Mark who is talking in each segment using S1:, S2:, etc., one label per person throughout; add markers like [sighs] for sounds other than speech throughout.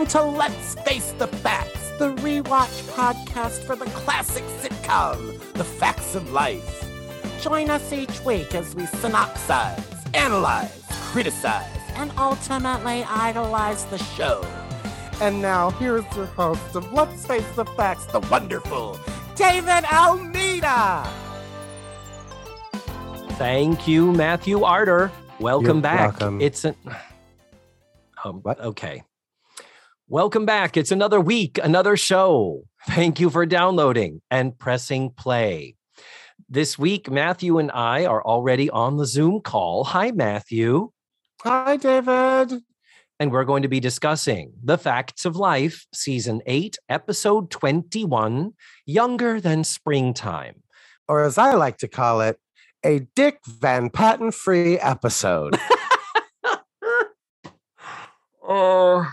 S1: Welcome to Let's Face the Facts, the rewatch podcast for the classic sitcom, The Facts of Life. Join us each week as we synopsize, analyze, criticize, and ultimately idolize the show. And now, here's your host of Let's Face the Facts, the wonderful David Almeida.
S2: Thank you, Matthew Arter. Welcome
S1: You're
S2: back.
S1: welcome.
S2: It's an [sighs] um,
S1: What?
S2: okay. Welcome back. It's another week, another show. Thank you for downloading and pressing play. This week, Matthew and I are already on the Zoom call. Hi, Matthew.
S1: Hi, David.
S2: And we're going to be discussing The Facts of Life, Season 8, Episode 21 Younger Than Springtime.
S1: Or as I like to call it, a Dick Van Patten free episode. [laughs]
S2: Oh,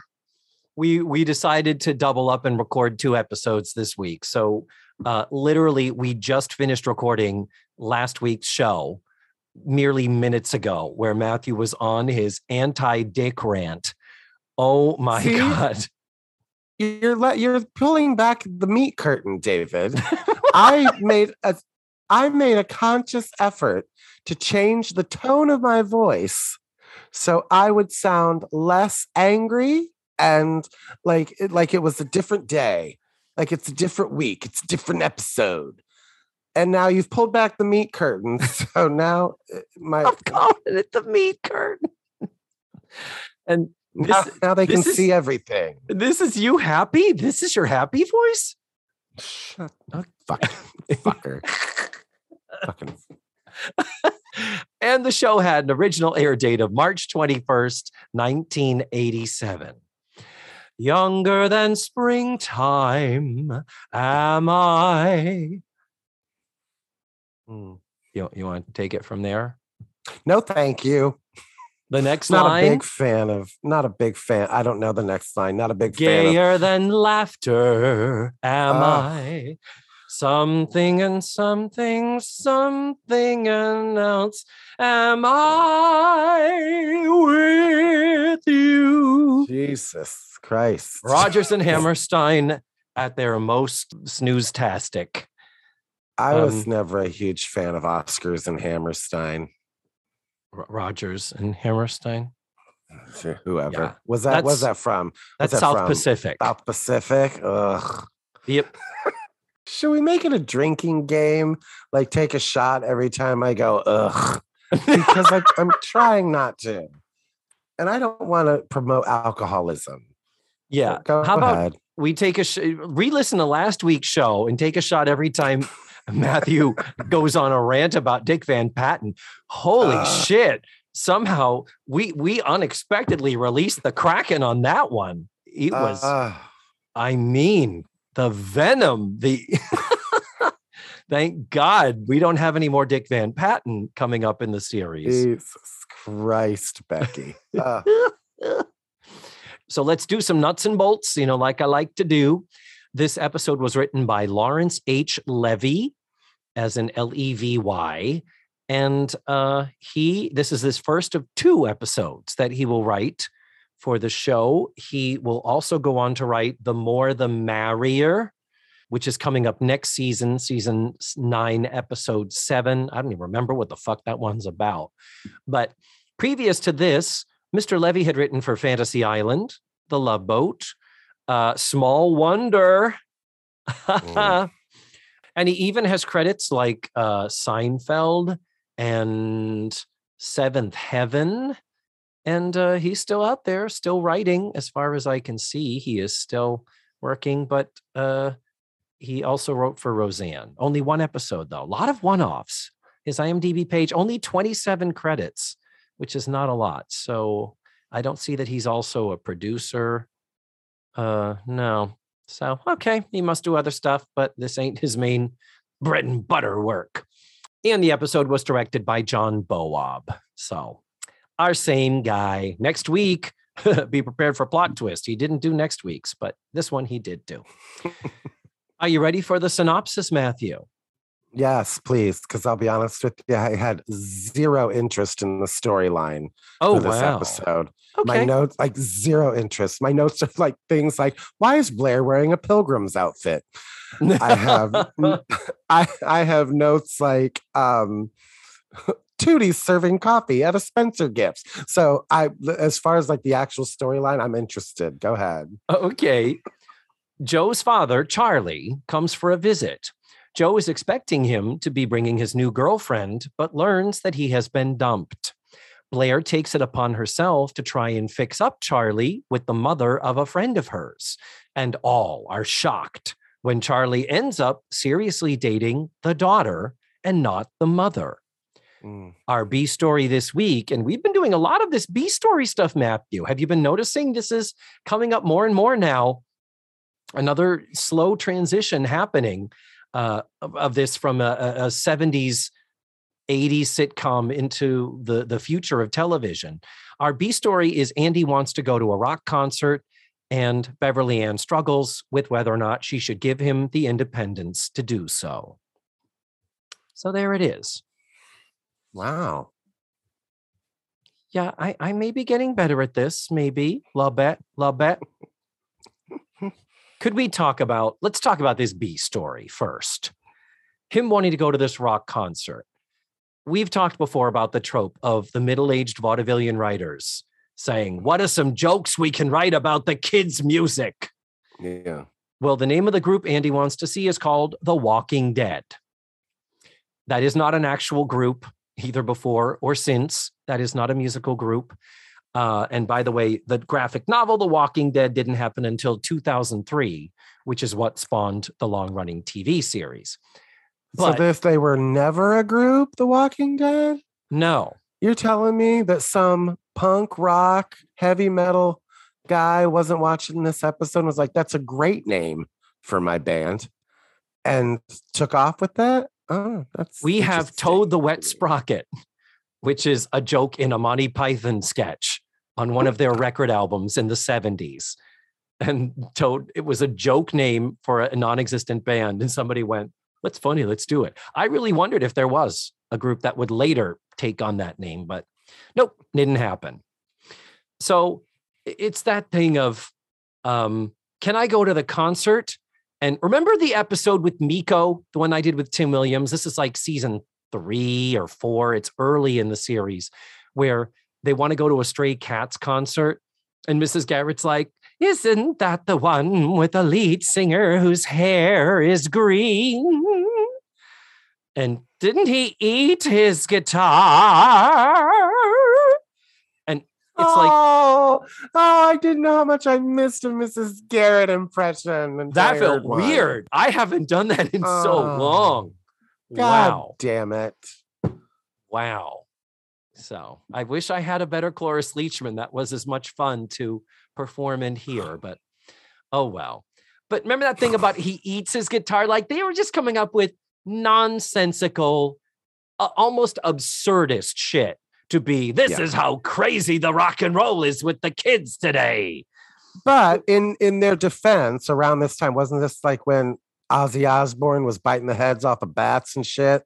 S2: we we decided to double up and record two episodes this week. So uh, literally, we just finished recording last week's show merely minutes ago, where Matthew was on his anti-dick rant. Oh my
S1: See?
S2: god!
S1: you're let you're pulling back the meat curtain, David. I made a I made a conscious effort to change the tone of my voice so I would sound less angry and like it, like it was a different day, like it's a different week, it's a different episode. And now you've pulled back the meat curtain, [laughs] so now uh, my
S2: I'm calling it the meat curtain. And
S1: now,
S2: this,
S1: now they can
S2: is-
S1: see everything.
S2: this is you happy? This is your happy voice?
S1: Shut up, fuck, [laughs] fucker, fucking [laughs]
S2: and the show had an original air date of March 21st, 1987. Younger than springtime am I. Hmm. You, you want to take it from there?
S1: no, thank you.
S2: The next
S1: not
S2: line
S1: a big fan of not a big fan i don't know the next line not a big fan of
S2: gayer than laughter am
S1: Ah.
S2: I. Something and something, something else am I with you.
S1: jesus christ
S2: Rodgers and [laughs] Hammerstein at their most snooze-tastic.
S1: i was
S2: um,
S1: never a huge fan of oscars and hammerstein
S2: R- Rodgers and Hammerstein.
S1: Sure, whoever
S2: Yeah,
S1: was that was that from
S2: That's
S1: that
S2: South
S1: from?
S2: Pacific.
S1: south pacific Ugh.
S2: Yep. [laughs]
S1: should we make it a drinking game like take a shot every time i go ugh because I, i'm [laughs] trying not to and i don't want to promote alcoholism
S2: yeah.
S1: go
S2: How about
S1: ahead
S2: we take a sh- re-listen to last week's show and take a shot every time [laughs] Matthew goes on a rant about Dick Van Patten. Holy
S1: Uh.
S2: shit! Somehow we we unexpectedly released the Kraken on that one. It was,
S1: Uh,
S2: I mean, the venom. The [laughs] thank God we don't have any more Dick Van Patten coming up in the series.
S1: jesus christ becky Uh, [laughs]
S2: so let's do some nuts and bolts, you know, like I like to do. This episode was written by Lawrence H. Levy, as in L E V Y. And uh, he, this is his first of two episodes that he will write for the show. He will also go on to write The More the Merrier, which is coming up next season, season nine, episode seven. I don't even remember what the fuck that one's about. But previous to this, Mr. Levy had written for Fantasy Island, The Love Boat, uh, Small Wonder.
S1: Mm. [laughs]
S2: and he even has credits like uh, Seinfeld and Seventh Heaven. And uh, he's still out there, still writing, as far as I can see. He is still working, but uh, he also wrote for Roseanne. Only one episode, though. A lot of one offs. His IMDb page, only 27 credits, which is not a lot. So I don't see that he's also a producer. Uh, no. So, okay, he must do other stuff, but this ain't his main bread and butter work. And the episode was directed by John Bowab. So, our same guy. Next week, [laughs] be prepared for plot twist. He didn't do next week's, but this one he did do. [laughs] Are you ready for the synopsis, Matthew?
S1: Yes, please. Because I'll be honest with you, I had zero interest in the storyline
S2: Oh
S1: for this
S2: wow.
S1: episode. My notes, like zero interest. My notes are like things like, why is Blair wearing a pilgrim's outfit? I have [laughs] I I have notes like um Tootie's serving coffee at a Spencer Gifts. So I as far as like the actual storyline, I'm interested. Go ahead.
S2: Okay. Jo's father, Charlie, comes for a visit. Jo is expecting him to be bringing his new girlfriend, but learns that he has been dumped. Blair takes it upon herself to try and fix up Charlie with the mother of a friend of hers, and all are shocked when Charlie ends up seriously dating the daughter and not the mother
S1: Mm.
S2: our B story this week. And we've been doing a lot of this B story stuff, Matthew. Have you been noticing this is coming up more and more now? Another slow transition happening uh, of, of this from a, a- a 70s, 80s sitcom into the, the future of television. Our B story is Andy wants to go to a rock concert, and Beverly Ann struggles with whether or not she should give him the independence to do so. So there it is.
S1: Wow.
S2: Yeah, I, I may be getting better at this. Maybe. La bet. La bet. Could we talk about, let's talk about this B story first. Him wanting to go to this rock concert. We've talked before about the trope of the middle aged vaudevillian writers saying, What are some jokes we can write about the kids' music?
S1: Yeah.
S2: Well, the name of the group Andy wants to see is called The Walking Dead. That is not an actual group, either before or since. That is not a musical group. Uh, and by the way, the graphic novel The Walking Dead didn't happen until 2003, which is what spawned the long running TV series.
S1: so if they were never a group, The Walking Dead?
S2: no,
S1: You're telling me that some punk rock, heavy metal guy wasn't watching this episode and was like, that's a great name for my band and took off with that? Oh, that's
S2: we have. Toad the Wet Sprocket, which is a joke in a Monty Python sketch on one of their record albums in the 70s. And Toad, it was a joke name for a non existent band. And somebody went, That's funny, let's do it. I really wondered if there was a group that would later take on that name, but nope, didn't happen. So it's that thing of, um, can I go to the concert? And remember the episode with Miko, the one I did with Tim Williams? This is like season three or four. It's early in the series where they want to go to a Stray Cats concert. And Mrs. Garrett's like, Isn't that the one with the lead singer whose hair is green? And didn't he eat his guitar? And it's like,
S1: oh, oh, I didn't know how much I missed a Mrs. Garrett impression.
S2: that felt
S1: one.
S2: weird. I haven't done that in so
S1: Oh,
S2: long.
S1: God
S2: Wow.
S1: damn it.
S2: Wow. So I wish I had a better Cloris Leachman that was as much fun to perform and hear, but oh well. But remember that thing about he eats his guitar? Like they were just coming up with nonsensical, uh, almost absurdist shit to be this
S1: Yeah.
S2: is how crazy the rock and roll is with the kids today.
S1: But in in their defense, around this time, wasn't this like when Ozzy Osbourne was biting the heads off of bats and shit?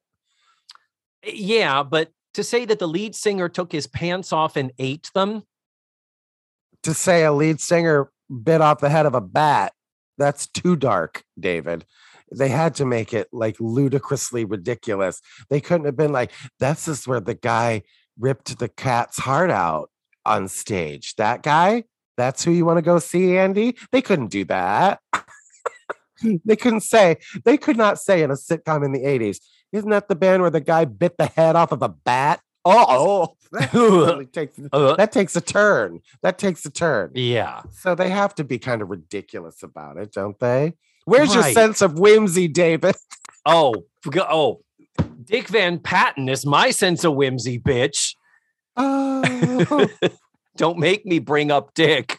S2: Yeah, but to say that the lead singer took his pants off and ate them,
S1: To say a lead singer bit off the head of a bat, that's too dark, David. They had to make it like ludicrously ridiculous. They couldn't have been like, this is where the guy ripped the cat's heart out on stage. That guy, that's who you want to go see, Andy? They couldn't do that. [laughs] they couldn't say, they could not say in a sitcom in the 80s, isn't that the band where the guy bit the head off of a bat? Oh, [laughs] that, [laughs] really takes,
S2: Uh,
S1: that takes a turn. That takes a turn.
S2: yeah.
S1: So they have to be kind of ridiculous about it, don't they? Where's your sense of whimsy, David?
S2: Oh, oh, Dick Van Patten is my sense of whimsy, bitch.
S1: Oh, [laughs]
S2: Don't make me bring up Dick.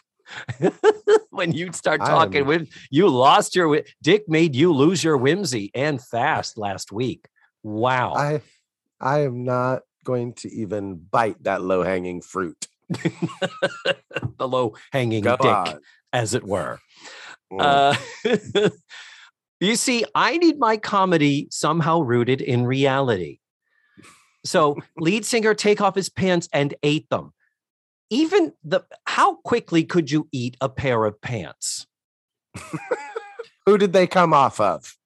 S2: [laughs] when you start talking with you lost your Dick made you lose your whimsy and fast last week. Wow.
S1: I I am not going to even bite that low-hanging fruit. [laughs]
S2: the low hanging
S1: Go
S2: dick,
S1: on.
S2: as it were.
S1: Mm.
S2: Uh, You see, I need my comedy somehow rooted in reality. So, lead singer take off his pants and ate them. Even the how quickly could you eat a pair of pants? [laughs]
S1: Who did they come off of?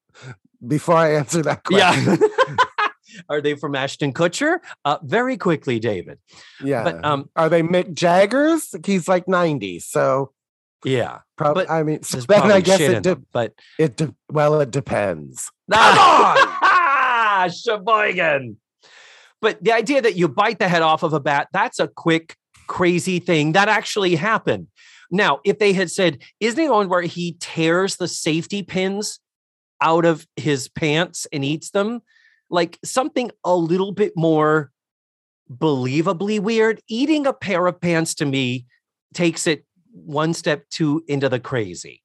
S1: Before I answer that question.
S2: Yeah. [laughs] Are they from Ashton Kutcher? Uh, very quickly, David.
S1: Yeah.
S2: But um,
S1: Are they Mick Jagger's? He's like 90. So
S2: yeah.
S1: Probably, I mean, so then I guess it, de-
S2: them, but
S1: it de- well, it depends. [laughs]
S2: Ah, [laughs] Sheboygan. But the idea that you bite the head off of a bat, that's a quick, crazy thing that actually happened. Now, if they had said, isn't it one where he tears the safety pins out of his pants and eats them? Like something a little bit more believably weird. Eating a pair of pants to me takes it one step too into the crazy.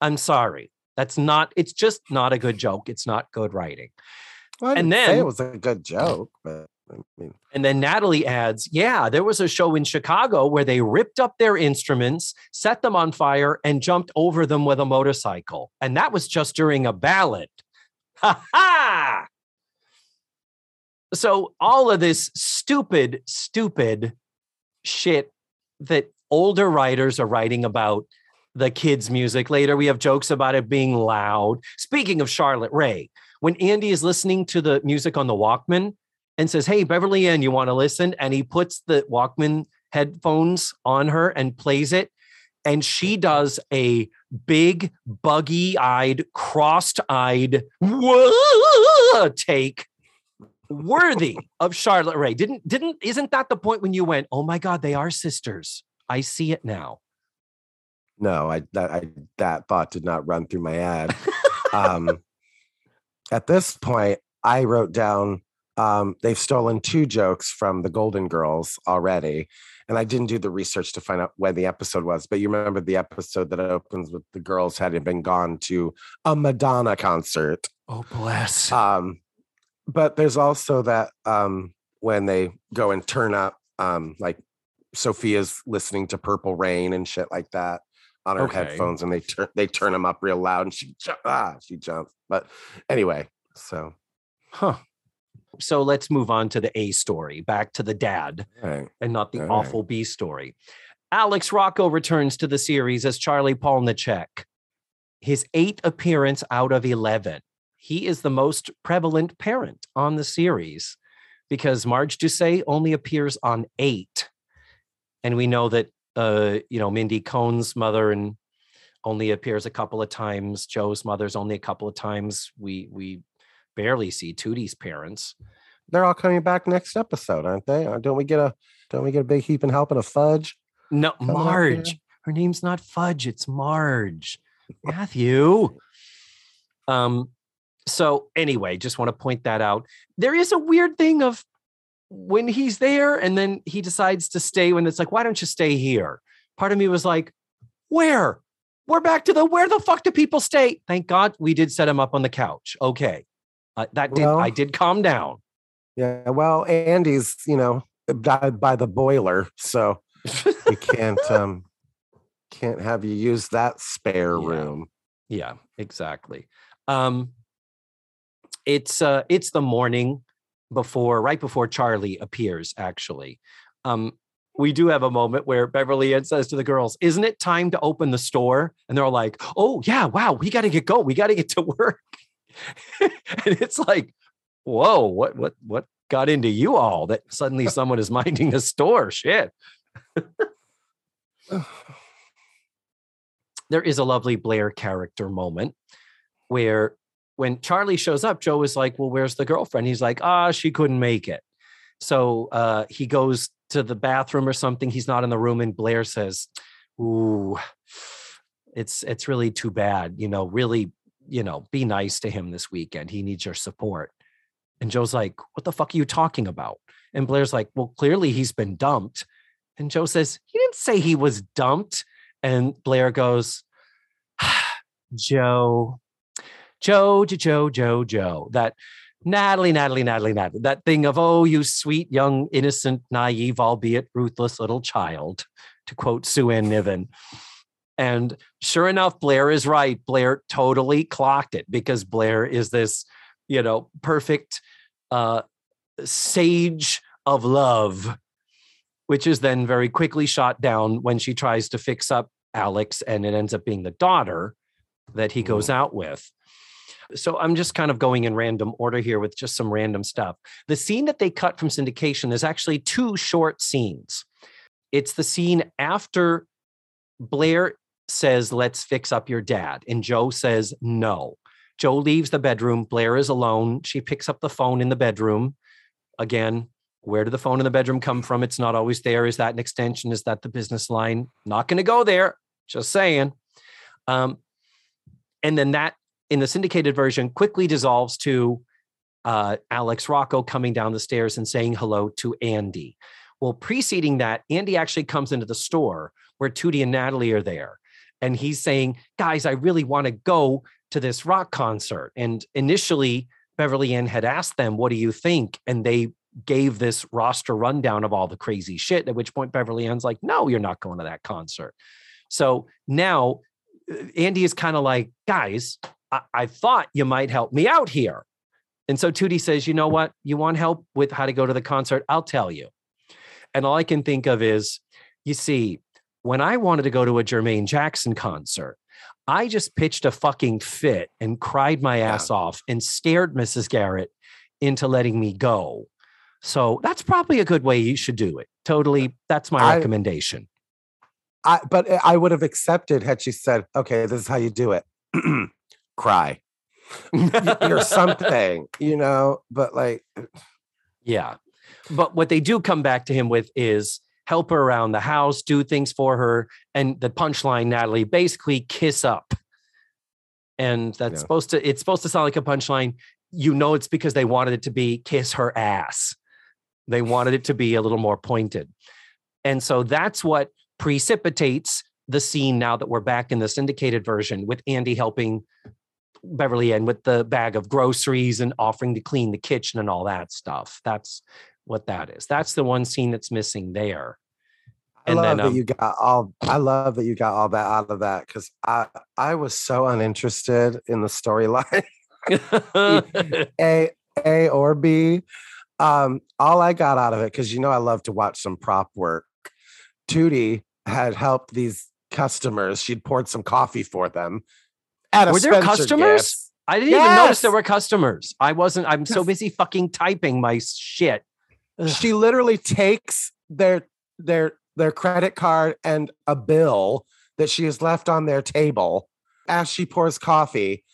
S2: I'm sorry. That's not, it's just not a good joke. It's not good writing.
S1: Well,
S2: And then-
S1: it was a good joke, but I mean,
S2: And then Natalie adds, yeah, there was a show in Chicago where they ripped up their instruments, set them on fire, and jumped over them with a motorcycle. And that was just during a ballad. Ha ha! So, all of this stupid, stupid shit that older writers are writing about the kids' music. Later, we have jokes about it being loud. Speaking of Charlotte Rae, when Andy is listening to the music on the Walkman, and says, Hey, Beverly Ann, you want to listen? And he puts the Walkman headphones on her and plays it. And she does a big, buggy eyed, crossed eyed take worthy of Charlotte Rae. Didn't, didn't, isn't that the point when you went, Oh my God, they are sisters? I see it now.
S1: no, I that I that thought did not run through my head. um, [laughs] at this point, I wrote down um, they've stolen two jokes from the Golden Girls already. And I didn't do the research to find out when the episode was, but you remember the episode that opens with the girls having been gone to a Madonna concert.
S2: Oh, bless.
S1: Um, but there's also that um, when they go and turn up, um, like Sophia's listening to Purple Rain and shit like that on her
S2: Okay.
S1: headphones, and they turn they turn them up real loud, and she ah she jumps. But anyway, so
S2: Huh. So let's move on to the A story, back to the dad.
S1: right.
S2: and not the
S1: All right.
S2: awful B story. Alex Rocco returns to the series as Charlie Polniaczek. His eighth appearance out of 11. He is the most prevalent parent on the series because Marj Dusay only appears on eight. And we know that, uh, you know, Mindy Cohn's mother and only appears a couple of times. Jo's mother's only a couple of times. We, we barely see Tootie's parents.
S1: They're all coming back next episode, aren't they? Uh, Don't we get a don't we get a big heap and helping a fudge?
S2: No? Marge. Her name's not Fudge, it's Marge. [laughs] Matthew. Um, so anyway, just want to point that out. There is a weird thing of when he's there and then he decides to stay when it's like, why don't you stay here? Part of me was like, where? We're back to the where the fuck do people stay? Thank God we did set him up on the couch. Okay. Uh, that did
S1: Well-
S2: I did calm down.
S1: Yeah, well, Andy's, you know, died by the boiler, so [laughs] we can't um can't have you use that spare
S2: Yeah.
S1: room.
S2: Yeah, exactly. Um it's uh it's the morning before right before Charlie appears actually. Um we do have a moment where Beverly Ann says to the girls, "Isn't it time to open the store?" And they're all like, "Oh, yeah, wow, we got to get going. We got to get to work." [laughs] and it's like, "Whoa, what what what got into you all that suddenly [laughs] someone is minding the store?" Shit. there is a lovely Blair character moment where when Charlie shows up, Jo is like, Well, where's the girlfriend? He's like, Ah, she couldn't make it. So uh, he goes to the bathroom or something. He's not in the room, and Blair says, Ooh, it's it's really too bad. You know, really, you know, be nice to him this weekend. He needs your support. And Jo's like, What the fuck are you talking about? And Blair's like, Well, clearly he's been dumped. And Jo says, He didn't say he was dumped. And Blair goes, [sighs] Jo, Jo, Jo, Jo, Jo, Jo. That Natalie, Natalie, Natalie, Natalie. That thing of, oh, you sweet, young, innocent, naive, albeit ruthless little child, to quote Sue Ann Niven. And sure enough, Blair is right. Blair totally clocked it because Blair is this, you know, perfect uh, sage of love, which is then very quickly shot down when she tries to fix up Alex, and it ends up being the daughter that he goes out with. So I'm just kind of going in random order here with just some random stuff. The scene that they cut from syndication is actually two short scenes. It's the scene after Blair says, Let's fix up your dad. And Jo says, No. Jo leaves the bedroom. Blair is alone. She picks up the phone in the bedroom. Again, where did the phone in the bedroom come from? It's not always there. Is that an extension? Is that the business line? Not going to go there. Just saying. Um, and then that in the syndicated version quickly dissolves to uh, Alex Rocco coming down the stairs and saying hello to Andy. Well, preceding that, Andy actually comes into the store where Tootie and Natalie are there. And he's saying, Guys, I really want to go to this rock concert. And initially, Beverly Ann had asked them, What do you think? And they gave this roster rundown of all the crazy shit. At which point, Beverly Ann's like, No, you're not going to that concert. So now uh, Andy is kind of like, Guys, I-, I thought you might help me out here. And so Tootie says, You know what? You want help with how to go to the concert? I'll tell you. And all I can think of is, you see, when I wanted to go to a Jermaine Jackson concert, I just pitched a fucking fit and cried my ass yeah. off and scared Mrs. Garrett into letting me go. So that's probably a good way you should do it. Totally. That's my I, recommendation.
S1: I, but I would have accepted had she said, okay, this is how you do it. [clears throat] Cry or [laughs] something, you know, but like, uh,
S2: yeah. But what they do come back to him with is help her around the house, do things for her. And the punchline, Natalie, basically kiss up. And that's yeah. supposed to, it's supposed to sound like a punchline. You know, it's because they wanted it to be kiss her ass. They wanted it to be a little more pointed. And so that's what precipitates the scene now that we're back in the syndicated version with Andy helping Beverly Ann with the bag of groceries and offering to clean the kitchen and all that stuff. That's what that is. That's the one scene that's missing there.
S1: And I love then, um, that you got all. I love that you got all that out of that because I I was so uninterested in the storyline, [laughs] a A or B. Um, all I got out of it because you know I love to watch some prop work. Tootie had helped these customers. She'd poured some coffee for them.
S2: At were there customers? I didn't yes. even notice there were customers. I wasn't. I'm so busy fucking typing my shit.
S1: She literally takes their their their credit card and a bill that she has left on their table as she pours coffee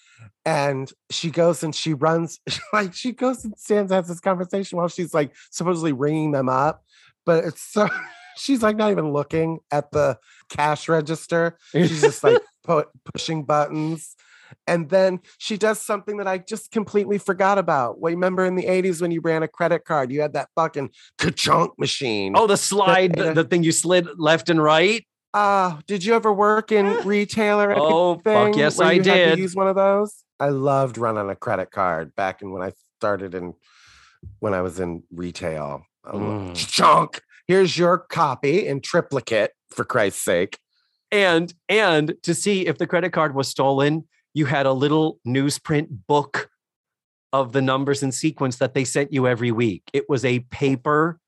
S1: and she goes and she runs [laughs] like she goes and stands has this conversation while she's like supposedly ringing them up but it's so [laughs] she's like not even looking at the cash register she's just like pu- pushing buttons and then she does something that I just completely forgot about. Well, remember in the 80s when you ran a credit card, you had that fucking ka-chunk machine.
S2: Oh, the slide, the, the thing you slid left and right.
S1: Ah, uh, did you ever work in retail or anything?
S2: Oh, fuck yes, I did.
S1: use one of those. I loved running a credit card back in when I started in when I was in retail. Mm. Chunk. Here's your copy in triplicate, for Christ's sake.
S2: And and to see if the credit card was stolen, you had a little newsprint book of the numbers and sequence that they sent you every week. It was a paper.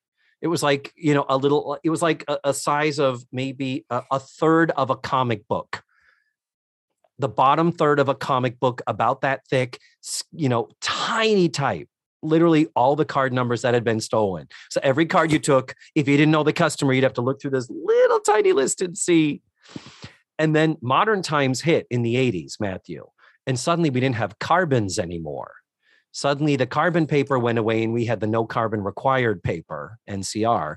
S2: It was like, you know, a little, it was like a, a size of maybe a, a third of a comic book. The bottom third of a comic book about that thick, you know, tiny type literally all the card numbers that had been stolen. So every card you took, if you didn't know the customer, you'd have to look through this little tiny list and see and then modern times hit in the 80s, Matthew. And suddenly we didn't have carbons anymore. Suddenly the carbon paper went away and we had the no carbon required paper, NCR.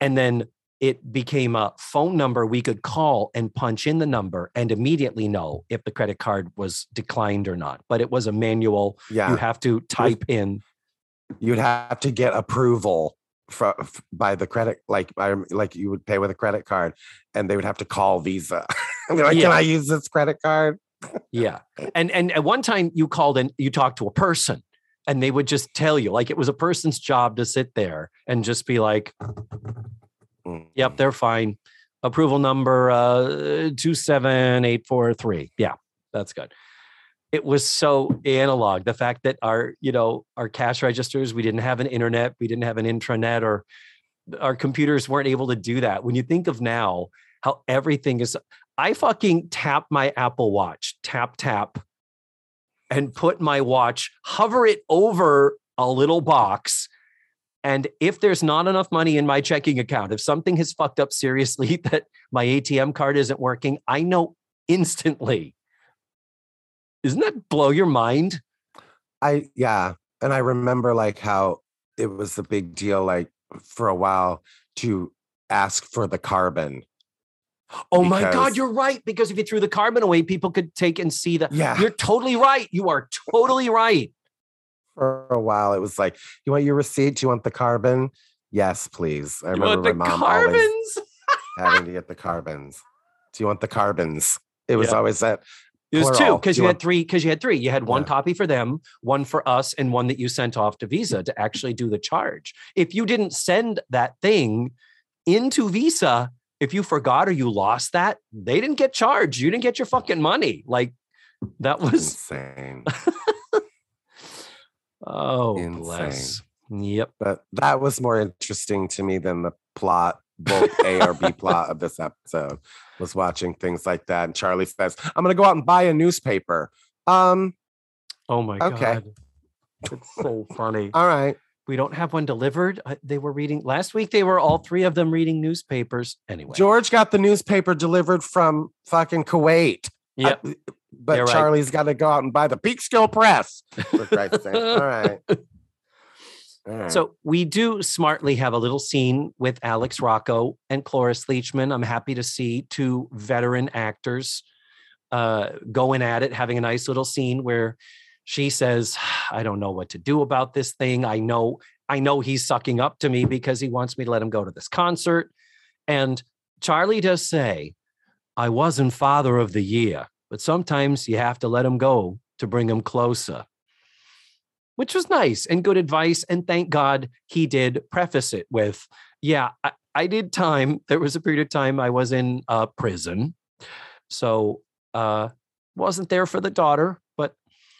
S2: And then it became a phone number we could call and punch in the number and immediately know if the credit card was declined or not. But it was a manual. Yeah. You have to type in.
S1: You'd have to get approval for, by the credit like like you would pay with a credit card and they would have to call visa [laughs] and be like yeah. can i use this credit card
S2: yeah [laughs] and and at one time you called and you talked to a person and they would just tell you like it was a person's job to sit there and just be like yep they're fine approval number uh, 27843. Yeah, that's good. It was so analog. The fact that our, you know, our cash registers, we didn't have an internet, we didn't have an intranet, or our computers weren't able to do that. When you think of now, how everything is, I fucking tap my Apple Watch, tap, tap, and put my watch, hover it over a little box. And if there's not enough money in my checking account, if something has fucked up seriously [laughs] that my ATM card isn't working, I know instantly. Isn't that blow your mind?
S1: I yeah, and I remember like how it was the big deal like for a while to ask for the carbon.
S2: Oh my God, you're right. Because if you threw the carbon away, people could take and see that.
S1: Yeah.
S2: You're totally right. You are totally right.
S1: For a while, it was like, you want your receipt? Do you want the carbon? Yes, please. I
S2: You
S1: remember
S2: the
S1: my mom always having to get the carbons. Do you want the carbons? It was
S2: Yeah.
S1: always that.
S2: It was two because you
S1: you
S2: had three. Because you had three. You had one
S1: Yeah.
S2: copy for them, one for us, and one that you sent off to Visa to actually do the charge. If you didn't send that thing into Visa, if you forgot or you lost that, they didn't get charged. You didn't get your fucking money. Like that was
S1: Insane. [laughs]
S2: oh
S1: Insane.
S2: bless. Yep.
S1: but that was more interesting to me than the plot, both A or B plot of this episode. Was watching things like that. And Charlie says, I'm gonna go out and buy a newspaper. Um,
S2: Oh my
S1: Okay.
S2: god. It's so funny.
S1: all right.
S2: We don't have one delivered. Uh, They were reading last week. They were all three of them reading newspapers. Anyway.
S1: George got the newspaper delivered from fucking Kuwait.
S2: Yep.
S1: But
S2: You're right.
S1: Charlie's got to go out and buy the Peekskill Press. For Christ's sake. All right. [laughs] Right.
S2: So we do smartly have a little scene with Alex Rocco and Cloris Leachman. I'm happy to see two veteran actors uh, going at it, having a nice little scene where she says, "I don't know what to do about this thing. I know, I know he's sucking up to me because he wants me to let him go to this concert." And Charlie does say, "I wasn't father of the year, but sometimes you have to let him go to bring him closer." Which was nice and good advice. And thank God he did preface it with, yeah, I, I did time. There was a period of time I was in uh, prison. So uh, wasn't there for the daughter, but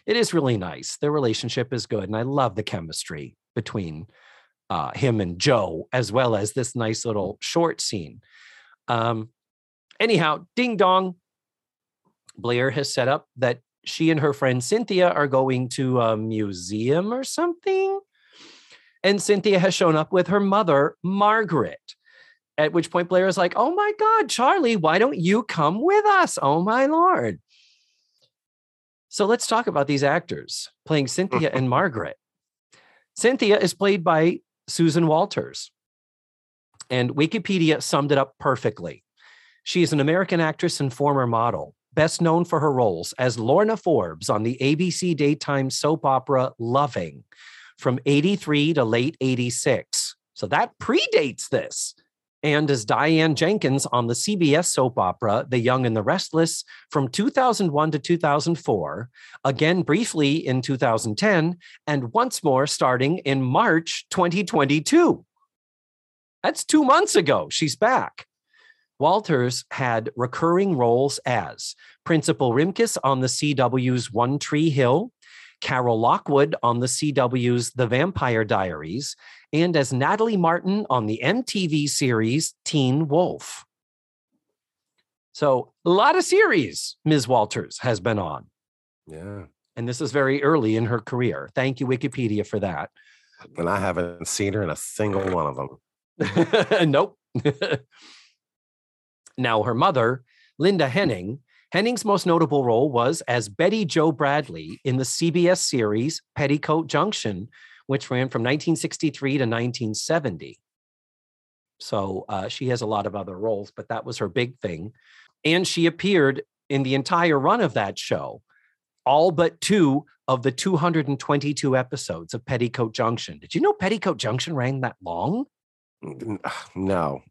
S2: it is really nice. Their relationship is good. And I love the chemistry between uh, him and Jo, as well as this nice little short scene. Um, anyhow, ding dong. Blair has set up that she and her friend Cynthia are going to a museum or something. And Cynthia has shown up with her mother, Margaret. At which point Blair is like, Oh my God, Charlie, why don't you come with us? Oh my Lord. So let's talk about these actors playing Cynthia mm-hmm. and Margaret. Cynthia is played by Susan Walters. And Wikipedia summed it up perfectly. She is an American actress and former model, best known for her roles as Lorna Forbes on the ABC daytime soap opera Loving from 83 to late 86. So that predates this. And as Diane Jenkins on the CBS soap opera The Young and the Restless from 2001 to 2004, again briefly in 2010, and once more starting in March 2022. That's two months ago. She's back. Walters had recurring roles as Principal Rimkus on the CW's One Tree Hill, Carol Lockwood on the CW's The Vampire Diaries, and as Natalie Martin on the MTV series Teen Wolf. So, a lot of series Ms. Walters has been on.
S1: yeah.
S2: And this is very early in her career. Thank you, Wikipedia, for that.
S1: And I haven't seen her in a single one of them. [laughs]
S2: nope. [laughs] now, her mother, Linda Henning, Henning's most notable role was as Betty Jo Bradley in the CBS series Petticoat Junction, which ran from 1963 to 1970. So uh, she has a lot of other roles, but that was her big thing. And she appeared in the entire run of that show, all but two of the 222 episodes of Petticoat Junction. Did you know Petticoat Junction ran that long?
S1: No.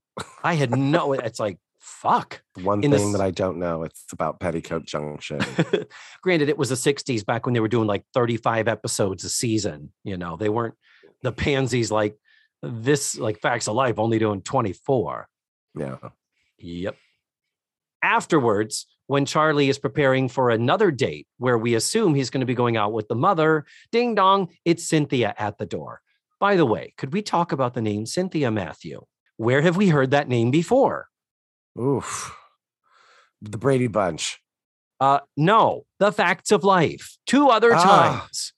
S2: I had no, it's like, fuck.
S1: One
S2: In
S1: thing
S2: s-
S1: that I don't know, it's about Petticoat Junction. [laughs]
S2: Granted, it was the 60s back when they were doing like 35 episodes a season. You know, they weren't the pansies like this, like Facts of Life, only doing 24.
S1: yeah.
S2: Yep. Afterwards, when Charlie is preparing for another date where we assume he's going to be going out with the mother, ding dong, it's Cynthia at the door. By the way, could we talk about the name Cynthia Matthew? Where have we heard that name before?
S1: Oof. The Brady Bunch.
S2: Uh, no, The Facts of Life. Two other
S1: Ah.
S2: times.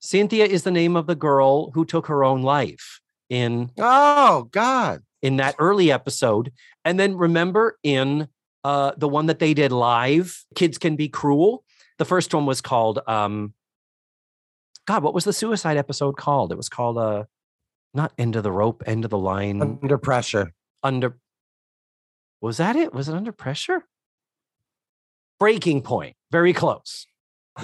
S2: Cynthia is the name of the girl who took her own life in
S1: Oh God.
S2: in that early episode. And then remember in uh, the one that they did live, Kids Can Be Cruel. The first one was called um God, what was the suicide episode called? It was called uh not end of the rope, end of the line,
S1: Under pressure.
S2: under was that it? Was it under pressure? Breaking point. Very close.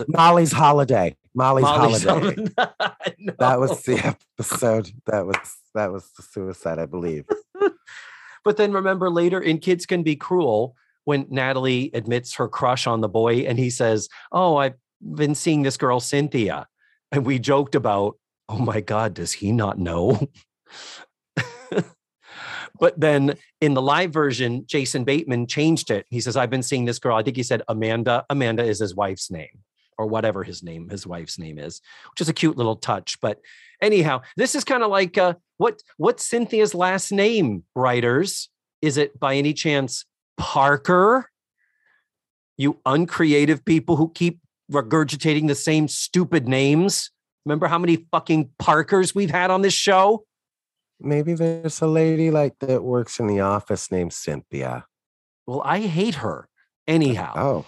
S1: Molly's holiday. Molly's,
S2: Molly's
S1: holiday.
S2: No. [laughs]
S1: That was the episode. That was that was the suicide, I believe. [laughs]
S2: But then remember later in Kids Can Be Cruel, when Natalie admits her crush on the boy and he says, Oh, I've been seeing this girl, Cynthia. And we joked about, Oh my God, does he not know? [laughs] but then in the live version, Jason Bateman changed it. He says, I've been seeing this girl. I think he said Amanda. Amanda is his wife's name or whatever his name, his wife's name is, which is a cute little touch. But anyhow, this is kind of like uh, what what's Cynthia's last name, writers? Is it by any chance Parker? You uncreative people who keep regurgitating the same stupid names. Remember how many fucking Parkers we've had on this show?
S1: Maybe there's a lady like that works in the office named Cynthia.
S2: Well, I hate her. Uh, anyhow,
S1: Oh,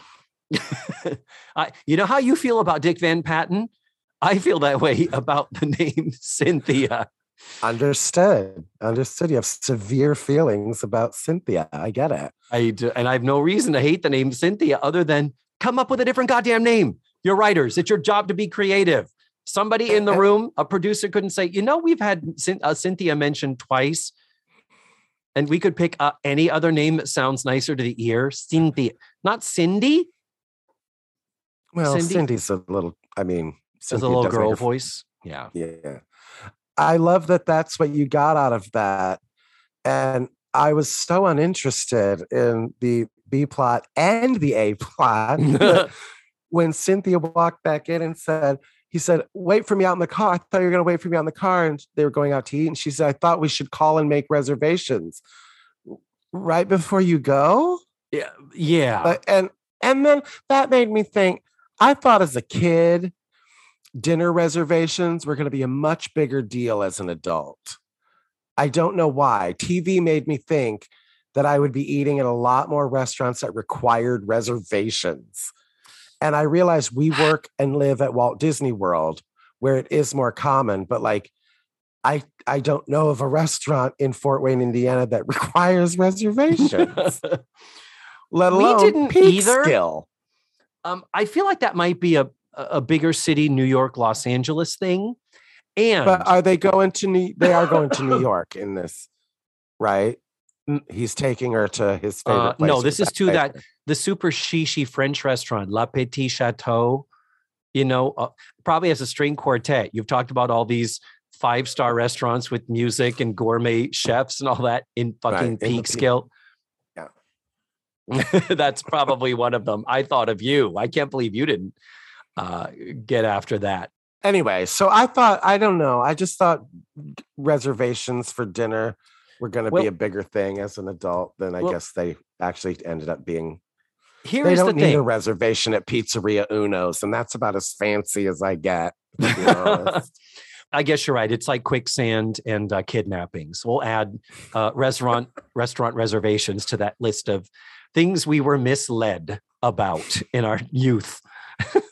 S1: [laughs]
S2: I, you know how you feel about Dick Van Patten? I feel that way about the [laughs] name Cynthia.
S1: understood. Understood. You have severe feelings about Cynthia. I get it.
S2: I do, and I have no reason to hate the name Cynthia other than come up with a different goddamn name. You're writers. It's your job to be creative. Somebody in the room, a producer couldn't say, you know, we've had uh, Cynthia mentioned twice, and we could pick uh, any other name that sounds nicer to the ear. Cynthia, not Cindy.
S1: Well,
S2: Cindy?
S1: Cindy's a little. I mean,
S2: As a little girl
S1: her-
S2: voice. Yeah.
S1: Yeah. I love that that's what you got out of that. And I was so uninterested in the B plot and the A plot [laughs] when Cynthia walked back in and said, he said, wait for me out in the car. I thought you were going to wait for me out in the car. And they were going out to eat. And she said, I thought we should call and make reservations right before you go.
S2: yeah. Yeah.
S1: But- and and then that made me think i thought as a kid dinner reservations were going to be a much bigger deal as an adult i don't know why tv made me think that i would be eating at a lot more restaurants that required reservations and i realized we work and live at walt disney world where it is more common but like I, I don't know of a restaurant in Fort Wayne, Indiana that [laughs] requires reservations let
S2: We
S1: alone
S2: didn't
S1: peak
S2: either.
S1: skill.
S2: um, I feel like that might be a a bigger city, New York, Los Angeles thing. And
S1: But are they going to New? They are going to New [laughs] York in this, right? He's taking her to his favorite.
S2: Uh,
S1: place
S2: no, this is to that-. The super shishi French restaurant, La Petite Chateau, you know, uh, probably has a string quartet. You've talked about all these five star restaurants with music and gourmet chefs and all that in fucking peak
S1: peak.
S2: skill.
S1: Yeah. [laughs]
S2: That's probably one of them. I thought of you. I can't believe you didn't uh, get after that.
S1: Anyway, so I thought I don't know. I just thought reservations for dinner were going to
S2: Well-
S1: be a bigger thing as an adult than I
S2: Well-
S1: guess they actually ended up being.
S2: Here
S1: they
S2: is
S1: don't
S2: the
S1: need
S2: thing.
S1: a reservation at Pizzeria Uno's, and that's about as fancy as I get. to be [laughs] honest.
S2: I guess you're right. It's like quicksand and uh, kidnappings. We'll add uh, restaurant restaurant reservations to that list of things we were misled about in our youth.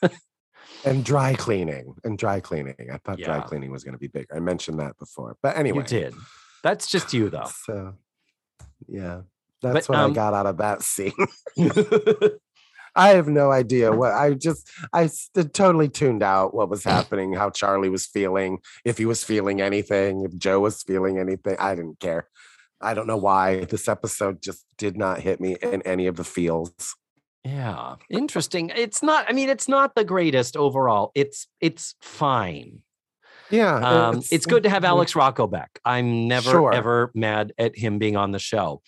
S2: [laughs]
S1: and dry cleaning and dry cleaning. I thought dry cleaning was going to be bigger. I mentioned that before, but anyway,
S2: You did. That's just you, though.
S1: So, yeah, that's
S2: But,
S1: what
S2: um,
S1: I got out of that [laughs] scene. I have no idea what I just I totally tuned out what was [clears throat] happening, how Charlie was feeling, if he was feeling anything, if Jo was feeling anything. I didn't care. I don't know why this episode just did not hit me in any of the feels.
S2: yeah, interesting. It's not. I mean, it's not the greatest overall. It's it's fine.
S1: Yeah,
S2: Um, it's, good to have Alex Rocco back. I'm never
S1: Sure.
S2: ever mad at him being on the show.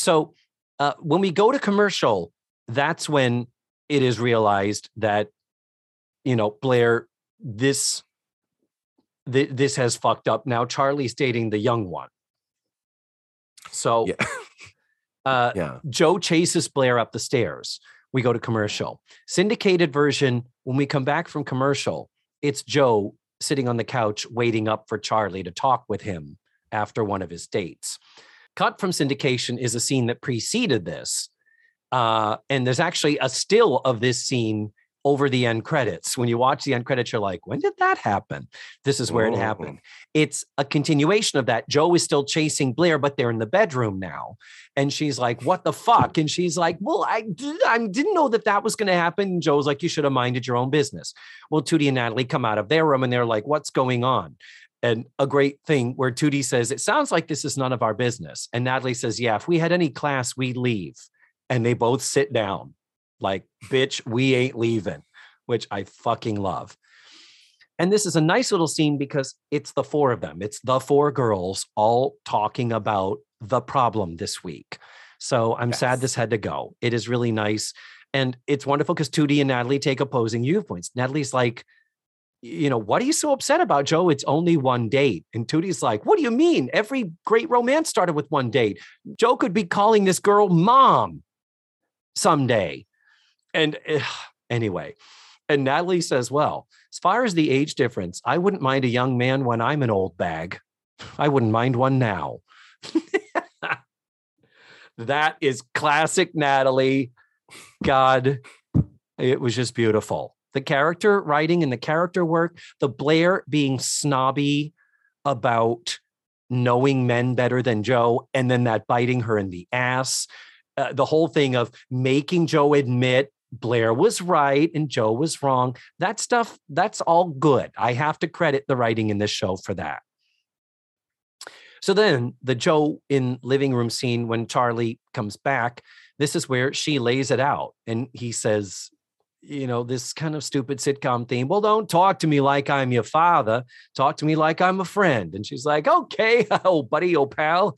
S2: So uh, when we go to commercial, that's when it is realized that, you know, Blair, this th- this has fucked up. Now Charlie's dating the young one. So
S1: Yeah. [laughs]
S2: uh,
S1: Yeah.
S2: Jo chases Blair up the stairs. We go to commercial. Syndicated version, when we come back from commercial, it's Jo sitting on the couch waiting up for Charlie to talk with him after one of his dates. Cut from syndication is a scene that preceded this. Uh, and there's actually a still of this scene over the end credits. When you watch the end credits, you're like, when did that happen? This is where it
S1: Oh.
S2: happened. It's a continuation of that. Jo is still chasing Blair, but they're in the bedroom now. And she's like, what the fuck? And she's like, well, I I didn't know that that was going to happen. And Jo's like, you should have minded your own business. Well, Tootie and Natalie come out of their room and they're like, what's going on? And a great thing where Tootie says, it sounds like this is none of our business. And Natalie says, yeah, if we had any class, we'd leave. And they both sit down like, bitch, we ain't leaving, which I fucking love. And this is a nice little scene because it's the four of them. It's the four girls all talking about the problem this week. So I'm sad this had to go. It is really nice. And it's wonderful because Tootie and Natalie take opposing viewpoints. Natalie's like, you know, what are you so upset about, Jo? It's only one date. And Tootie's like, what do you mean? Every great romance started with one date. Jo could be calling this girl mom someday. And eh, anyway, and Natalie says, well, as far as the age difference, I wouldn't mind a young man when I'm an old bag. I wouldn't mind one now. [laughs] that is classic Natalie. God, it was just beautiful. The character writing and the character work, the Blair being snobby about knowing men better than Jo, and then that biting her in the ass. Uh, the whole thing of making Jo admit Blair was right and Jo was wrong. That stuff, that's all good. I have to credit the writing in this show for that. So then the Jo in living room scene when Charlie comes back, this is where she lays it out. And he says, you know, this kind of stupid sitcom theme. Well, don't talk to me like I'm your father. Talk to me like I'm a friend. And she's like, okay, [laughs] oh, buddy, oh, pal.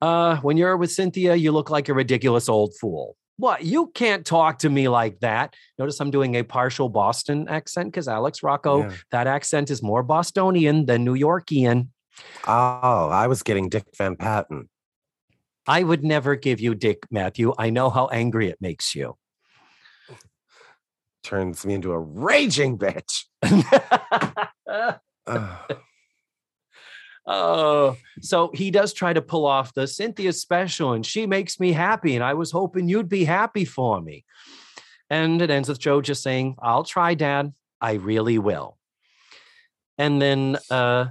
S2: Uh, when you're with Cynthia, you look like a ridiculous old fool. What? You can't talk to me like that. Notice I'm doing a partial Boston accent because Alex Rocco,
S1: Yeah.
S2: that accent is more Bostonian than New Yorkian.
S1: Oh, I was getting Dick Van Patten.
S2: I would never give you Dick Matthew. I know how angry it makes you.
S1: Turns me into a raging bitch. [laughs] Ugh.
S2: oh, so he does try to pull off the Cynthia special, and she makes me happy. And I was hoping you'd be happy for me. And it ends with Jo just saying, I'll try, Dad. I really will. And then uh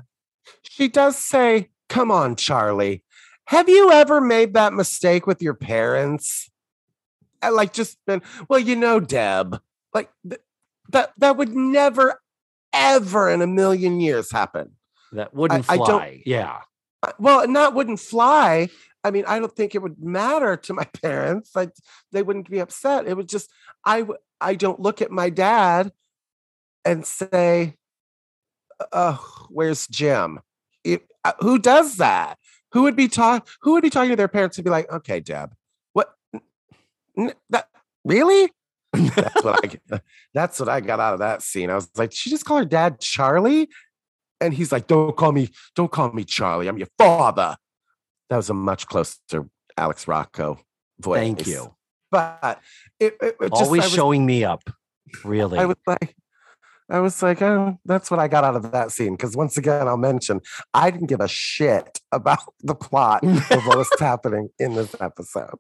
S1: she does say, Come on, Charlie. Have you ever made that mistake with your parents? I like just been, well, you know, Deb, like th- that that would never, ever in a million years happen.
S2: that wouldn't
S1: I
S2: fly.
S1: don't-
S2: yeah.
S1: Well, and that wouldn't fly. I mean, I don't think it would matter to my [laughs] parents. Like they wouldn't be upset. It would just I I don't look at my dad and say, "Uh, where's Jim?" It- uh, who does that? Who would be talk? Who would be talking to their parents and be like, "Okay, Deb, what? N- that really?" [laughs] That's what I. Uh, that's what I got out of that scene. I was like, "She just call her dad Charlie," and he's like, "Don't call me, don't call me Charlie. I'm your father." That was a much closer Alex Rocco voice.
S2: Thank you.
S1: But it, it, it just,
S2: Always
S1: was,
S2: showing me up. Really.
S1: I was like, I was like, oh, that's what I got out of that scene. Because once again, I'll mention I didn't give a shit about [laughs] the plot of what was [laughs] happening in this episode.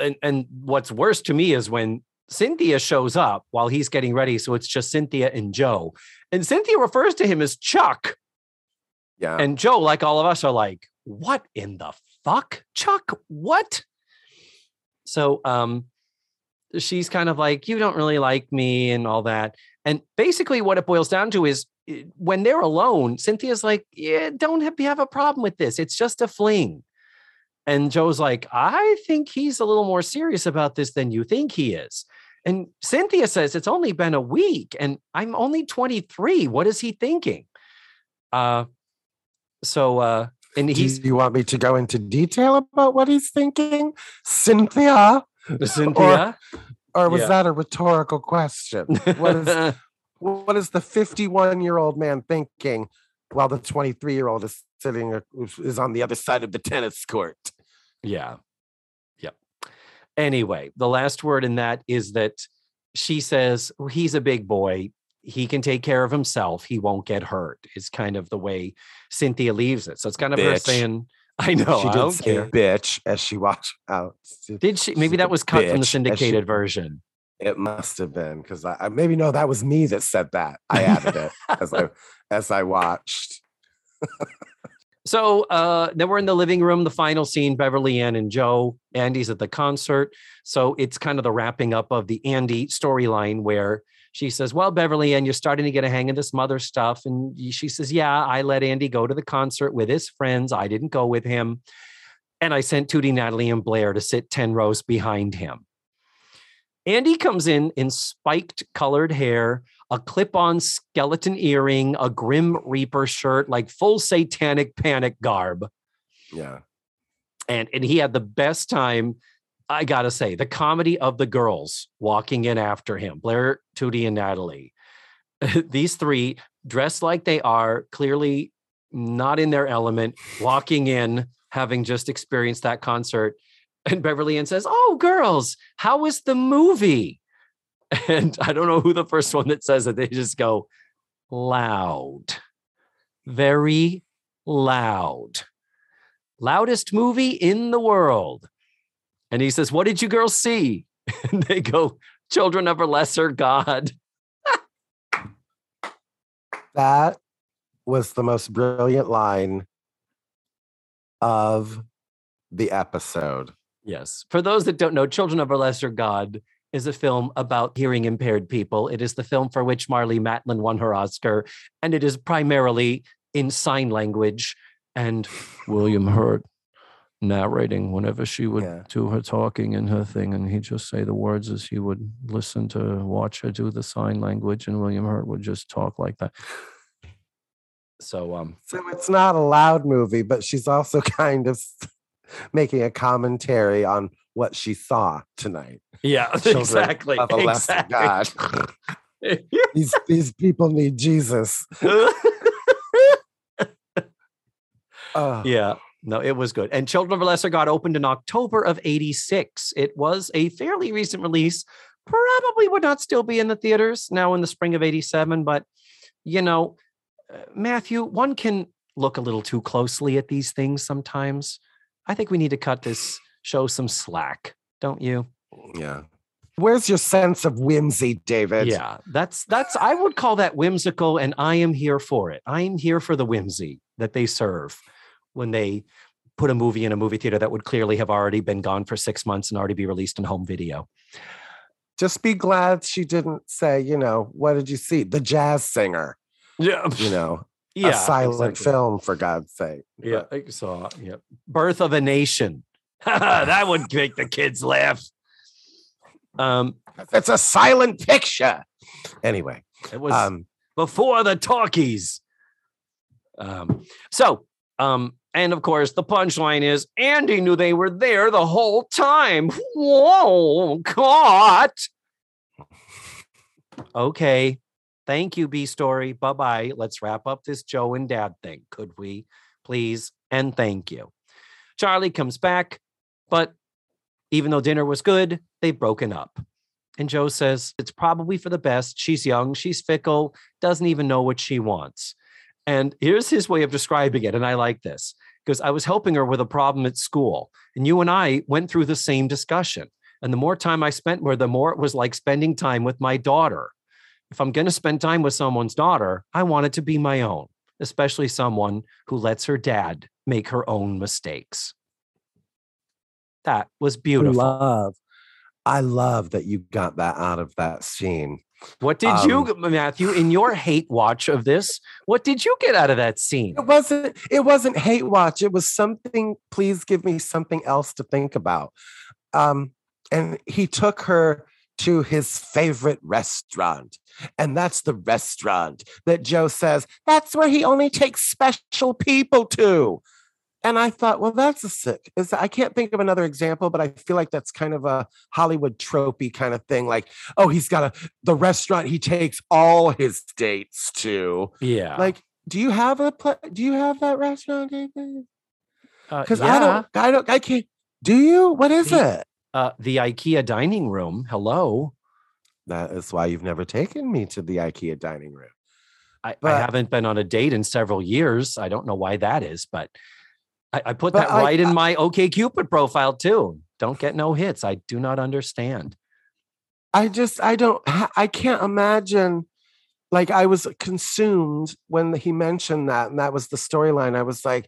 S2: And and what's worse to me is when Cynthia shows up while he's getting ready. So it's just Cynthia and Jo. And Cynthia refers to him as Chuck.
S1: Yeah.
S2: And Jo, like all of us, are like, what in the fuck? Chuck, what? So um she's kind of like, you don't really like me and all that. And basically what it boils down to is eh, when they're alone, Cynthia's like, yeah, don't have, have a problem with this. It's just a fling. And Jo's like, I think he's a little more serious about this than you think he is. And Cynthia says, it's only been a week and I'm only 23. What is he thinking? Uh, so uh, and
S1: Do
S2: he's
S1: you want me to go into detail about what he's thinking, Cynthia?
S2: Cynthia.
S1: Or was
S2: Yeah.
S1: that a rhetorical question? What is [laughs] what is the 51 year old man thinking while the 23 year old is sitting uh, is on the other side of the tennis court?
S2: Yeah. Yep. Anyway, the last word in that is that she says "Well, he's a big boy. He can take care of himself. He won't get hurt. Is kind of the way Cynthia leaves it. So it's kind of her saying, [laughs] "I know,
S1: she
S2: I
S1: did say
S2: care."
S1: bitch as she walked out.
S2: Did she? Maybe that was cut from the
S1: bitch, as she-
S2: syndicated version.
S1: It must have been because I, I maybe no, that was me that said that. I added it as I [laughs] as I watched. [laughs]
S2: So uh, then we're in the living room, the final scene, Beverly Ann and Jo. Andy's at the concert. So it's kind of the wrapping up of the Andy storyline where she says, Well, Beverly Ann, you're starting to get a hang of this mother stuff. And she says, Yeah, I let Andy go to the concert with his friends. I didn't go with him. And I sent Tootie, Natalie, and Blair to sit 10 rows behind him. Andy comes in in spiked colored hair, a clip on skeleton earring, a Grim Reaper shirt, like full satanic panic garb.
S1: Yeah.
S2: And, and he had the best time, I gotta say, the comedy of the girls walking in after him Blair, Tootie, and Natalie. [laughs] These three, dressed like they are, clearly not in their element, walking in, having just experienced that concert. And Beverly Ann says, Oh, girls, how was the movie? [laughs] And I don't know who the first one that says it. They just go loud, very loud. Loudest movie in the world. And he says, What did you girls see? [laughs] And they go, Children of a Lesser God. [laughs]
S1: That was the most brilliant line of the episode.
S2: Yes. For those that don't know, Children of a Lesser God is a film about hearing impaired people. It is the film for which Marlee Matlin won her Oscar, and it is primarily in sign language. And William Hurt narrating whenever she would
S1: Yeah.
S2: do her talking and her thing, and he'd just say the words as he would listen to watch her do the sign language, and William Hurt would just talk like that. So, um,
S1: So it's not a loud movie, but she's also [laughs] kind of making a commentary on what she saw tonight.
S2: Yeah, [laughs] exactly.
S1: Of a lesser God. [laughs] these these people need Jesus. [laughs] Oh,
S2: Yeah, no, it was good. And Children of a Lesser God opened in October of 86. It was a fairly recent release. Probably would not still be in the theaters now in the spring of 87. But, you know, uh, Matthew, one can look a little too closely at these things sometimes. I think we need to cut this show some slack, don't you?
S1: Yeah. Where's your sense of whimsy, David?
S2: Yeah, that's that's I would call that whimsical, and I am here for it. I am here for the whimsy that they serve when they put a movie in a movie theater that would clearly have already been gone for six months and already be released in home video.
S1: Just be glad she didn't say, you know, what did you see? The jazz singer,
S2: Yeah,
S1: you know, [laughs]
S2: yeah,
S1: a silent
S2: exactly.
S1: film, for God's sake.
S2: Yeah, I saw. Yeah, Birth of a Nation. [laughs] that would make the kids laugh. Um,
S1: It's a silent picture. Anyway,
S2: it was
S1: um,
S2: before the talkies. Um, so, um, and of course, the punchline is Andy knew they were there the whole time. Whoa, caught. Okay. Thank you, B Story. Bye bye. Let's wrap up this Joe and Dad thing. Could we please? And thank you. Charlie comes back, but even though dinner was good, they've broken up. And Jo says it's probably for the best. She's young, she's fickle, doesn't even know what she wants. And here's his way of describing it. And I like this because I was helping her with a problem at school. And you and I went through the same discussion. And the more time I spent her, the more it was like spending time with my daughter. If I'm going to spend time with someone's daughter, I want it to be my own, especially someone who lets her dad make her own mistakes. That was beautiful.
S1: love. I love that you got that out of that scene.
S2: What did
S1: Um,
S2: you, Matthew, in your hate watch of this? What did you get out of that scene?
S1: It wasn't it wasn't hate watch. It was something, please give me something else to think about. Um, and he took her to his favorite restaurant. And that's the restaurant that Jo says, that's where he only takes special people to. And I thought, well, that's a sick. Is I can't think of another example, but I feel like that's kind of a Hollywood tropey kind of thing. Like, oh, he's got a the restaurant he takes all his dates to.
S2: Yeah.
S1: Like, do you have a do you have that restaurant, David?
S2: Uh,
S1: Because
S2: yeah.
S1: I don't, I don't, I can't. Do you? What is
S2: The-
S1: it?
S2: uh, the IKEA dining room. Hello.
S1: That is why you've never taken me to the IKEA dining room.
S2: I, I haven't been on a date in several years. I don't know why that is, but I, I put
S1: But
S2: that
S1: I-
S2: right in my OK Cupid profile too. Don't get no hits. I do not understand.
S1: I just I don't I can't imagine like I was consumed when he mentioned that and that was the storyline. I was like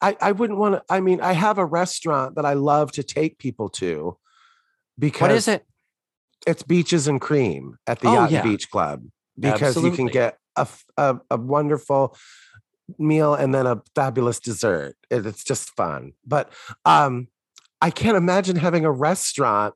S1: I I wouldn't want to I mean I have a restaurant that I love to take people to because
S2: What is it?
S1: it's beaches and cream at the
S2: Oh,
S1: Yacht
S2: yeah.
S1: Beach Club because you can
S2: Absolutely.
S1: get a wonderful meal and then a fabulous dessert. It's just fun. But um I can't imagine having a restaurant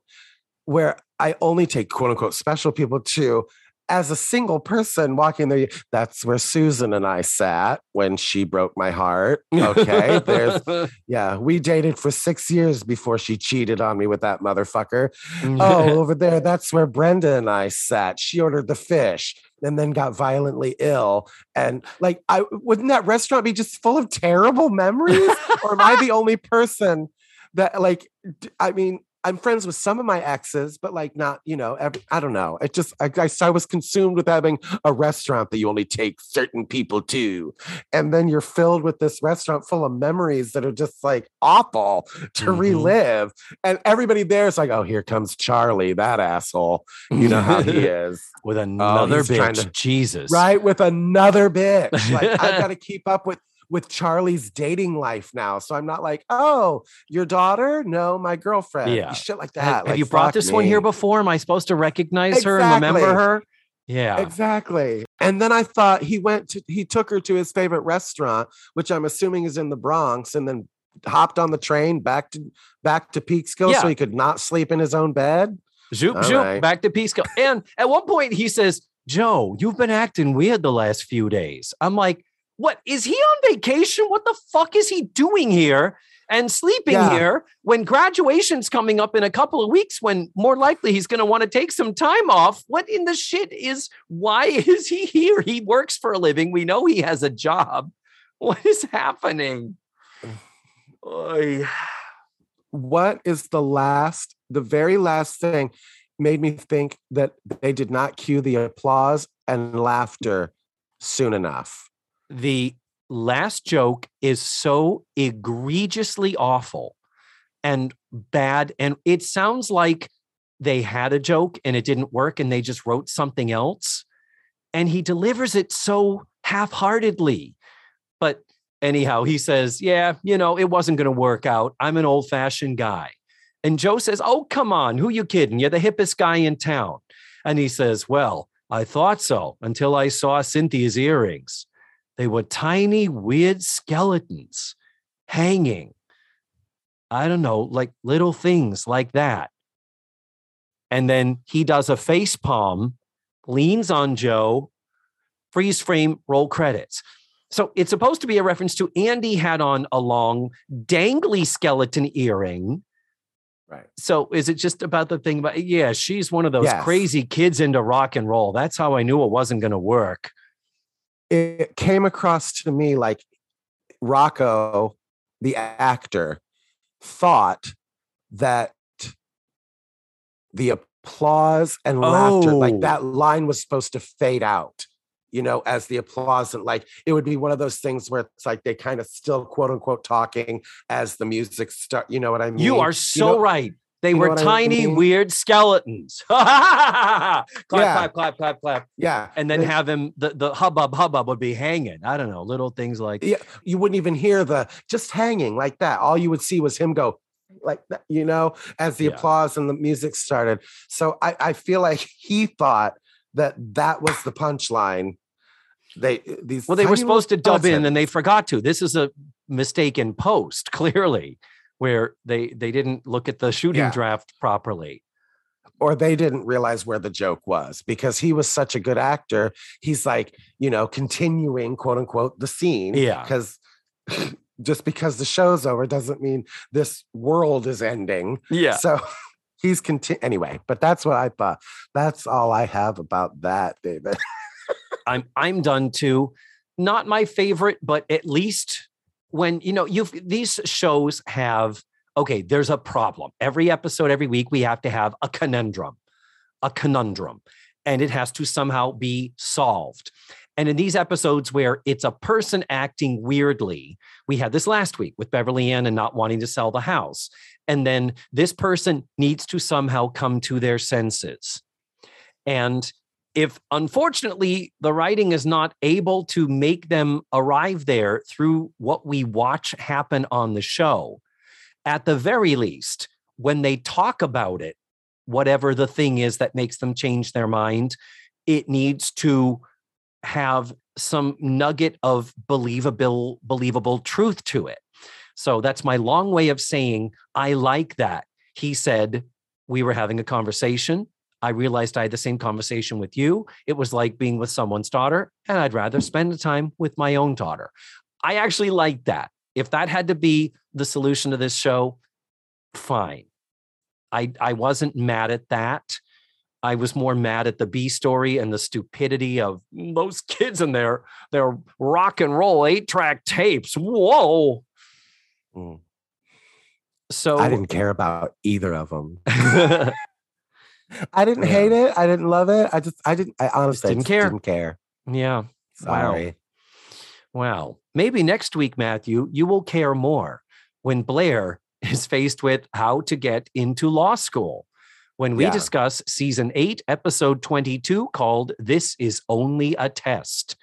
S1: where I only take quote unquote special people to as a single person walking there. That's where Susan and I sat when she broke my heart. Okay. There's [laughs] yeah, we dated for six years before she cheated on me with that motherfucker. Oh, [laughs] over there, that's where Brenda and I sat. She ordered the fish and then got violently ill. And like, I wouldn't that restaurant be just full of terrible memories? or am I [laughs] the only person that like? d- I mean, I'm friends with some of my exes, but like not, you know, every, I don't know. It just I, I, I was consumed with having a restaurant that you only take certain people to, and then you're filled with this restaurant full of memories that are just like awful to
S2: Mhm.
S1: relive. And everybody there is like, oh, here comes Charlie, that asshole. You know how he [laughs] is.
S2: with another
S1: he's trying
S2: bitch.
S1: to-
S2: Jesus.
S1: right with another bitch like [laughs] i've got to keep up with with charlie's dating life now so i'm not like oh your daughter no my girlfriend
S2: Yeah.
S1: shit like that
S2: Have,
S1: Like,
S2: you brought this one here before? Am I supposed to recognize her and remember her? Yeah.
S1: exactly and then i thought he went to he took her to his favorite restaurant which i'm assuming is in the bronx and then hopped on the train back to back to peekskill
S2: Yeah.
S1: so he could not sleep in his own bed
S2: Zoop,
S1: All
S2: zoop,
S1: right.
S2: back to Peekskill. And at one point he says, Jo, you've been acting weird the last few days. I'm like, what? Is he on vacation? What the fuck is he doing here and sleeping
S1: Yeah.
S2: here when graduation's coming up in a couple of weeks when more likely he's going to want to take some time off? What in the shit is, why [laughs] is he here? He works for a living. We know he has a job. [laughs] What is happening? Oy.
S1: what is the last the very last thing made me think that they did not cue the applause and laughter soon enough
S2: the last joke is so egregiously awful and bad. And it sounds like they had a joke and it didn't work and they just wrote something else. And he delivers it so half heartedly. But anyhow, he says, Yeah, you know, it wasn't going to work out. I'm an old fashioned guy. And Jo says, Oh, come on. Who you kidding? You're the hippest guy in town. And he says, Well, I thought so until I saw Cynthia's earrings. They were tiny, weird skeletons hanging. I don't know, like little things like that. And then he does a face palm, leans on Jo, freeze frame, roll credits. So it's supposed to be a reference to Andy had on a long, dangly skeleton earring.
S1: right
S2: So is it just about the thing about, yeah, she's one of those
S1: Yes.
S2: crazy kids into rock and roll. That's how I knew it wasn't going to work.
S1: It came across to me like rocco the actor thought that the applause and laughter like
S2: Oh.
S1: that line was supposed to fade out you know as the applause and like it would be one of those things where it's like they kind of still quote unquote talking as the music start you know what i mean
S2: You are so
S1: know-
S2: right. They were tiny,
S1: mm-hmm.
S2: weird skeletons. [laughs] clap,
S1: Yeah.
S2: clap, clap, clap, clap.
S1: yeah
S2: And then have him, the, the hubbub, hubbub would be hanging. I don't know, little things like,
S1: yeah, you wouldn't even hear the just hanging like that. All you would see was him go like that, you know, as the
S2: Yeah.
S1: applause and the music started. So I, I feel like he thought that that was the punchline. They these
S2: well, they were supposed to dub in
S1: skeletons.
S2: and they forgot to. This is a mistake in post, [laughs] clearly, where they they didn't look at the shooting
S1: Yeah.
S2: draft properly.
S1: or they didn't realize where the joke was because he was such a good actor. He's like, you know, continuing quote unquote the scene.
S2: Yeah.
S1: Because [laughs] just because the show's over doesn't mean this world is ending.
S2: Yeah.
S1: So [laughs] he's continu anyway, but that's what I thought. That's all I have about that, David.
S2: I'm I'm done too. Not my favorite, but at least when you know you've these shows have okay, there's a problem. Every episode, every week, we have to have a conundrum, a conundrum, and it has to somehow be solved. And in these episodes where it's a person acting weirdly, we had this last week with Beverly Ann and not wanting to sell the house. And then this person needs to somehow come to their senses. And if unfortunately the writing is not able to make them arrive there through what we watch happen on the show, at the very least, when they talk about it, whatever the thing is that makes them change their mind, it needs to have some nugget of believable believable truth to it. So that's my long way of saying I like that. He said we were having a conversation. I realized I had the same conversation with you. It was like being with someone's daughter, and I'd rather spend the time with my own daughter. I actually like that. If that had to be the solution to this show, fine. I I wasn't mad at that. I was more mad at the B story and the stupidity of those [laughs] kids and their their rock and roll eight track tapes. Whoa.
S1: Mm.
S2: So
S1: I didn't care about either of them. [laughs] [laughs] I didn't
S2: Yeah.
S1: hate it. I didn't love it. I just, I didn't, I honestly
S2: didn't
S1: just
S2: care.
S1: Didn't care.
S2: yeah.
S1: Sorry.
S2: Wow. Maybe next week, Matthew, you will care more when Blair [laughs] is faced with how to get into law school. When we
S1: Yeah.
S2: discuss season eight, episode 22, called This Is Only a Test.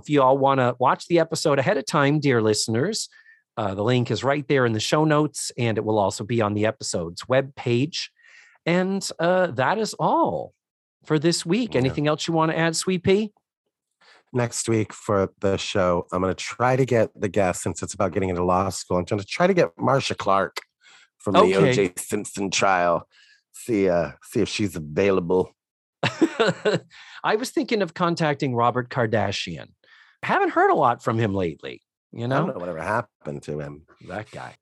S2: If you all want to watch the episode ahead of time, dear listeners, uh, the link is right there in the show notes, and it will also be on the episode's webpage. And uh, that is all for this week.
S1: Yeah.
S2: Anything else you want to add, Sweet Pea?
S1: Next week for the show, I'm going to try to get the guest since it's about getting into law school. I'm going to try to get Marcia Clark from the O.J. Simpson trial. See, uh, see if she's available. [laughs]
S2: I was thinking of contacting Robert Kardashian. Haven't heard a lot from him lately, you
S1: I don't
S2: know,
S1: know whatever happened to him.
S2: that guy.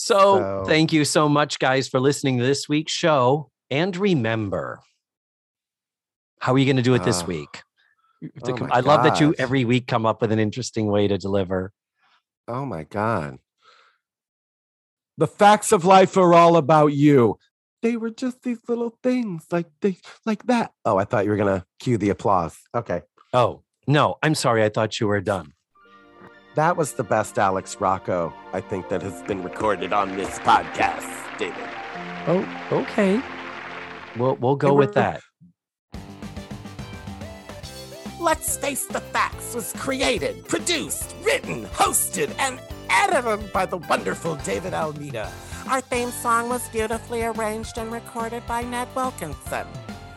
S2: So,
S1: So-
S2: thank you so much, guys, for listening to this week's show. And remember, how are you going to do it this
S1: Ah.
S2: week?
S1: Oh my
S2: I love that you every week come up with an interesting way to deliver.
S1: Oh my God. The facts of life are all about you. They were just these little things like they like that. Oh, I thought you were gonna cue the applause. Okay.
S2: Oh, no, I'm sorry. I thought you were done.
S1: That was the best Alex Rocco, I think, that has been recorded on this podcast, David.
S2: Oh, okay. We'll, we'll go with that.
S1: Let's Face the Facts was created, produced, written, hosted, and edited by the wonderful David Almeida.
S3: Our theme song was beautifully arranged and recorded by Ned Wilkinson.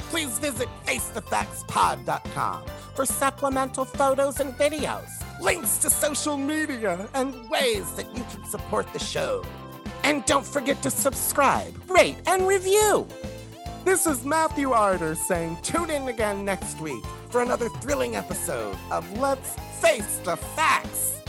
S1: Please visit FaceTheFactsPod.com for supplemental photos and videos, links to social media, and ways that you can support the show. And don't forget to subscribe, rate, and review. This is Matthew Arder saying tune in again next week for another thrilling episode of Let's Face the Facts.